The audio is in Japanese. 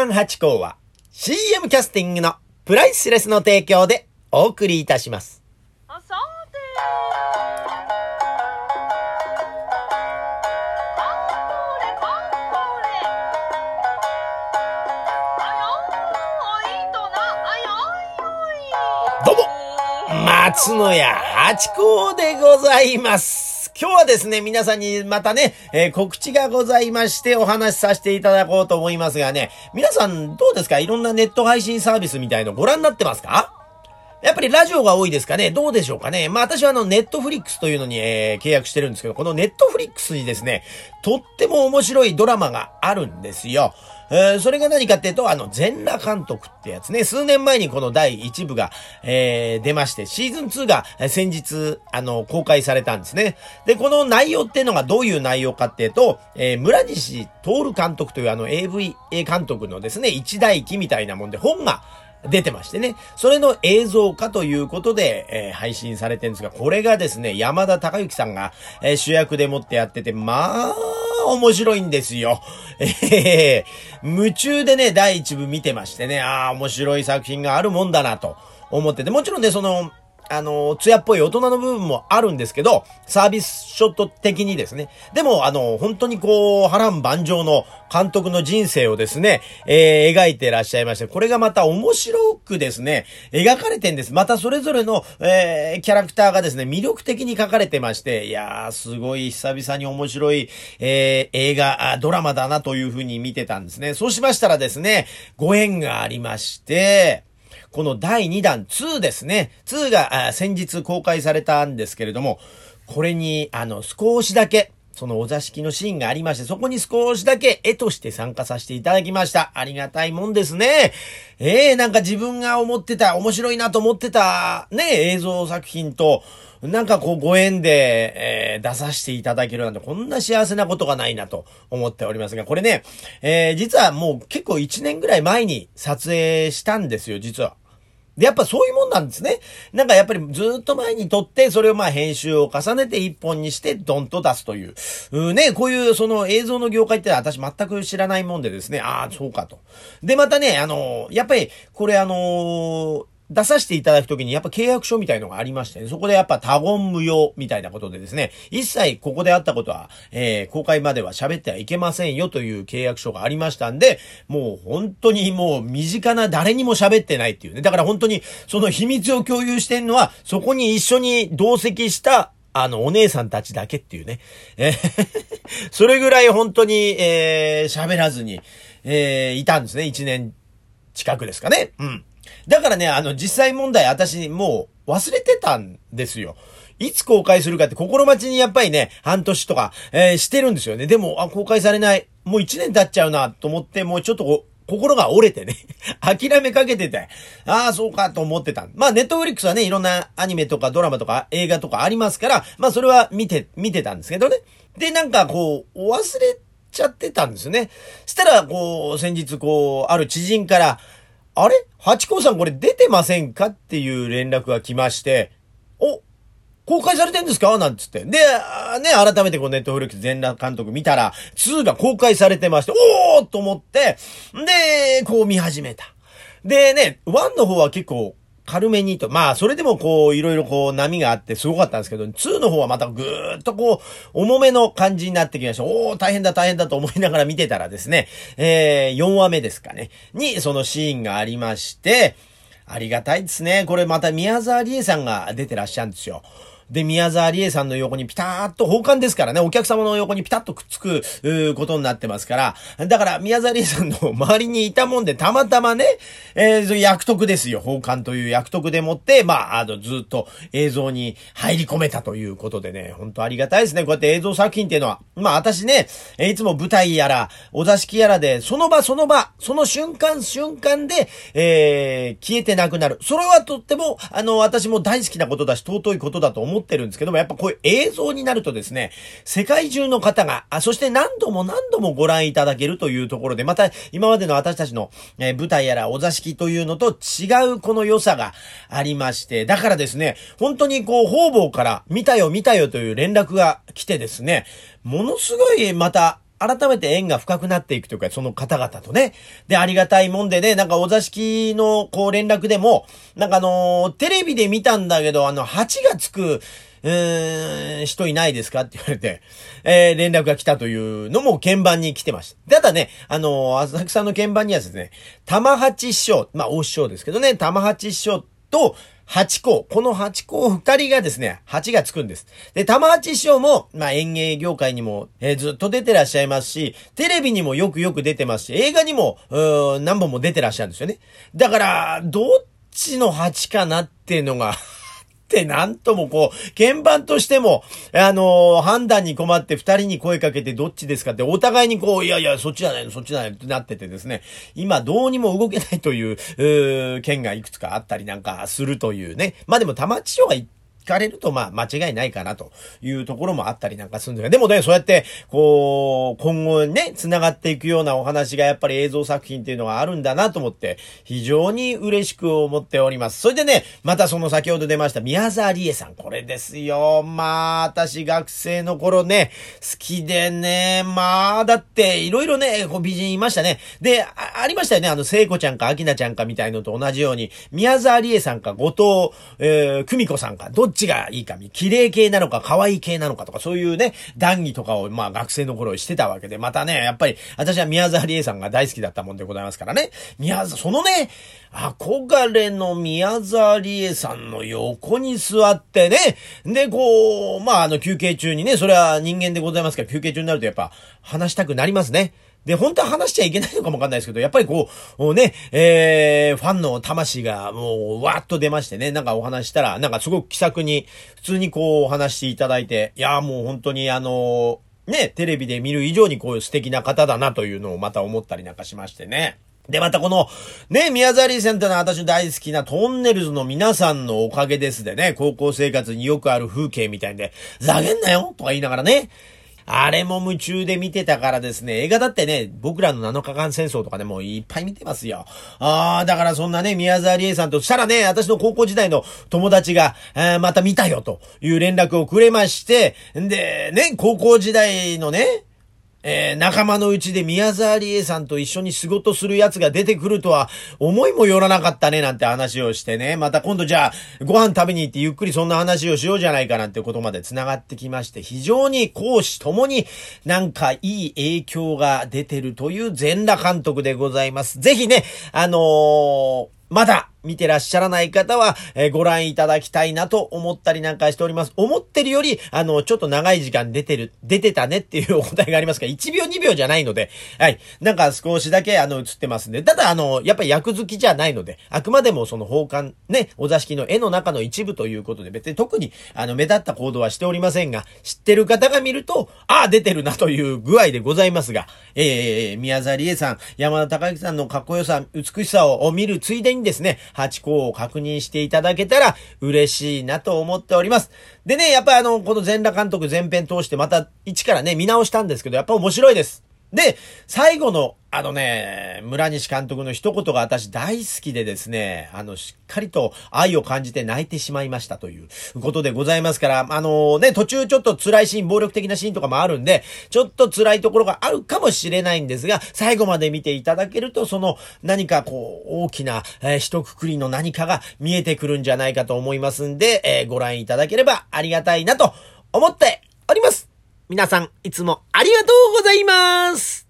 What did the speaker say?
刊八甲は CM キャスティングのプライスレスの提供でお送りいたします。どうも松野屋八甲でございます。今日はですね、皆さんにまたね、えー告知がございましてお話しさせていただこうと思いますがね、皆さんどうですか？いろんなネット配信サービスみたいのご覧になってますか？やっぱりラジオが多いですかね？どうでしょうかね？まあ私はあのネットフリックスというのに、えー契約してるんですけど、このネットフリックスにですね、とっても面白いドラマがあるんですよ。えーそれが何かっていうと、あの、全裸監督ってやつね、数年前にこの第1部が、えー出まして、シーズン2が先日、あの、公開されたんですね。で、この内容っていうのがどういう内容かっていうと、えー村西徹監督というあの AVA 監督のですね、一代記みたいなもんで本が、出てましてね。それの映像化ということで、えー配信されてるんですが、これがですね、山田孝之さんが、えー主役でもってやってて、まあ、面白いんですよ。えー夢中でね、第一部見てましてね、ああ、面白い作品があるもんだなと思ってて、もちろんね、その、あの、艶っぽい大人の部分もあるんですけど、サービスショット的にですね。でも、あの、本当にこう、波乱万丈の監督の人生をですね、えー描いてらっしゃいまして、これがまた面白くですね、描かれてんです。またそれぞれの、えーキャラクターがですね、魅力的に書かれてまして、いやー、すごい久々に面白い、えー映画、ドラマだなというふうに見てたんですね。そうしましたらですね、ご縁がありまして、この第2弾2ですね。2が先日公開されたんですけれども、これに、あの、少しだけ、そのお座敷のシーンがありまして、そこに少しだけ絵として参加させていただきました。ありがたいもんですね。ええなんか自分が思ってた、面白いなと思ってた、ね、映像作品と、なんかこうご縁で、えー出させていただけるなんてこんな幸せなことがないなと思っておりますが、これね、えー実はもう結構1年ぐらい前に撮影したんですよ、実は。で、やっぱそういうもんなんですね。なんかやっぱりずっと前に撮って、それをまあ編集を重ねて一本にしてドンと出すという。うね、こういうその映像の業界って私全く知らないもんでですね、ああ、そうかと。で、またね、あのやっぱりこれあのー出させていただくときにやっぱ契約書みたいのがありまして、ね、そこでやっぱ他言無用みたいなことでですね、一切ここであったことは、えー公開までは喋ってはいけませんよという契約書がありましたんで、もう本当にもう身近な誰にも喋ってないっていうね。だから本当にその秘密を共有してるのは、そこに一緒に同席したあの、お姉さんたちだけっていうね。えーそれぐらい本当に、えー喋らずに、えーいたんですね。一年近くですかね。うん。だからね、あの、実際問題、私、もう、忘れてたんですよ。いつ公開するかって心待ちにやっぱりね、半年とか、えーしてるんですよね。でも、あ、公開されない。もう一年経っちゃうな、と思って、もうちょっと、心が折れてね。諦めかけてて。ああ、そうかと思ってた。まあ、ネットフリックスはね、いろんなアニメとかドラマとか映画とかありますから、まあ、それは見て、見てたんですけどね。で、なんかこう、忘れちゃってたんですよね。したら、こう、先日こう、ある知人から、あれ？ハチ公さんこれ出てませんか？っていう連絡が来まして、お公開されてんですか？なんつって。で、ね、改めてこうネットフリックス全裸監督見たら、2が公開されてまして、おーと思って、で、こう見始めた。でね、1の方は結構軽めにと、まあ、それでもこう、いろいろこう、波があってすごかったんですけど、2の方はまたぐーっとこう、重めの感じになってきました。おー、大変だ大変だと思いながら見てたらですね、えー、4話目ですかね、にそのシーンがありまして、ありがたいですね。これまた宮沢りえさんが出てらっしゃるんですよ。で、宮沢りえさんの横にピターっと、奉還ですからね、お客様の横にピタッとくっつく、ことになってますから、だから宮沢りえさんの周りにいたもんで、たまたまね、えー、その役得ですよ、奉還という役得でもって、まあ、あの、ずっと映像に入り込めたということでね、本当ありがたいですね。こうやって映像作品っていうのは、まあ私ね、いつも舞台やら、お座敷やらで、その場その場、その瞬間瞬間で、えー、消えてなくなる。それはとっても、あの、私も大好きなことだし、尊いことだと思ってってるんですけども、やっぱこういう映像になるとですね、世界中の方が、あ、そして何度も何度もご覧いただけるというところで、また今までの私たちの、えー舞台やらお座敷というのと違うこの良さがありまして、だからですね、本当にこう、方々から見たよ見たよという連絡が来てですね、ものすごいまた、改めて縁が深くなっていくというか、その方々とね。で、ありがたいもんでね、なんかお座敷のこう連絡でも、なんかあのテレビで見たんだけど、あの、8がつく、うーん、人いないですか？って言われて、えー、連絡が来たというのも鍵盤に来てました。ただね、あのー浅草の鍵盤にはですね、玉八師匠、まあ、大師匠ですけどね、玉八師匠と、八校。この八校二人がですね、八がつくんです。で、玉八師匠も、まあ、演芸業界にも、えーずっと出てらっしゃいますし、テレビにもよくよく出てますし、映画にも、うーん何本も出てらっしゃるんですよね。だから、どっちの八かなっていうのが、ってなんともこう、鍵盤としても、あのー判断に困って二人に声かけてどっちですかってお互いにこう、いやいや、そっちじゃないの、そっちじゃないのってなっててですね、今どうにも動けないという、うー県がいくつかあったりなんかするというね。まあでも玉地賞が行かれると、まあ、間違いないかなというところもあったりなんかするんですが、でもね、そうやって、こう、今後ね、繋がっていくようなお話がやっぱり映像作品っていうのがあるんだなと思って、非常に嬉しく思っております。それでね、またその先ほど出ました宮沢りえさん、これですよ。まあ、私学生の頃ね、好きでね、まあ、だって、いろいろね、こう美人いましたね。で、ありましたよね、あの、聖子ちゃんか秋菜ちゃんかみたいのと同じように、宮沢りえさんか後藤、えー、久美子さんか、どっちがいいか、綺麗系なのか、可愛い系なのかとか、そういうね、談義とかを、まあ、学生の頃してたわけで、またね、やっぱり、私は宮沢りえさんが大好きだったもんでございますからね。宮沢、そのね、憧れの宮沢りえさんの横に座ってね、で、こう、まあ、あの、休憩中にね、それは人間でございますから、休憩中になるとやっぱ、話したくなりますね。で、本当は話しちゃいけないのかもわかんないですけど、やっぱりこう、もうね、えー、ファンの魂がもう、わーっと出ましてね、なんかお話したら、なんかすごく気さくに、普通にこう、お話していただいて、いやもう本当にあのね、テレビで見る以上にこういう素敵な方だなというのをまた思ったりなんかしましてね。で、またこの、ね、宮沢りえさんってのは私の大好きなトンネルズの皆さんのおかげですでね、高校生活によくある風景みたいんで、ざげんなよとか言いながらね、あれも夢中で見てたからですね、映画だってね、僕らの7日間戦争とかでもういっぱい見てますよ。ああ、だからそんなね、宮沢りえさんとしたらね、私の高校時代の友達が、えーまた見たよという連絡をくれまして、んで、ね、高校時代のね、えー仲間のうちで宮沢りえさんと一緒に仕事する奴が出てくるとは思いもよらなかったねなんて話をしてね。また今度じゃあご飯食べに行ってゆっくりそんな話をしようじゃないかなんてことまで繋がってきまして、非常に講師ともになんかいい影響が出てるという全裸監督でございます。ぜひね、あのーまだ見てらっしゃらない方は、えーご覧いただきたいなと思ったりなんかしております。思ってるより、あの、ちょっと長い時間出てる、出てたねっていうお答えがありますから、1秒2秒じゃないので、はい。なんか少しだけあの映ってますんで、ただあの、やっぱり役好きじゃないので、あくまでもその奉還、ね、お座敷の絵の中の一部ということで、別に特にあの、目立った行動はしておりませんが、知ってる方が見ると、ああ、出てるなという具合でございますが、えー、宮沢りえさん、山田孝之さんのかっこよさ、美しさを見るついでにですね、八甲を確認していただけたら嬉しいなと思っております。でね、やっぱりあの、この全裸監督全編通してまた一からね、見直したんですけど、やっぱ面白いです。で、最後の、あのね、村西監督の一言が私大好きでですね、あの、しっかりと愛を感じて泣いてしまいましたということでございますから、あのね、途中ちょっと辛いシーン、暴力的なシーンとかもあるんで、ちょっと辛いところがあるかもしれないんですが、最後まで見ていただけると、その何かこう、大きな、えー一括りの何かが見えてくるんじゃないかと思いますんで、えーご覧いただければありがたいなと思っております。皆さん、いつもありがとうございます。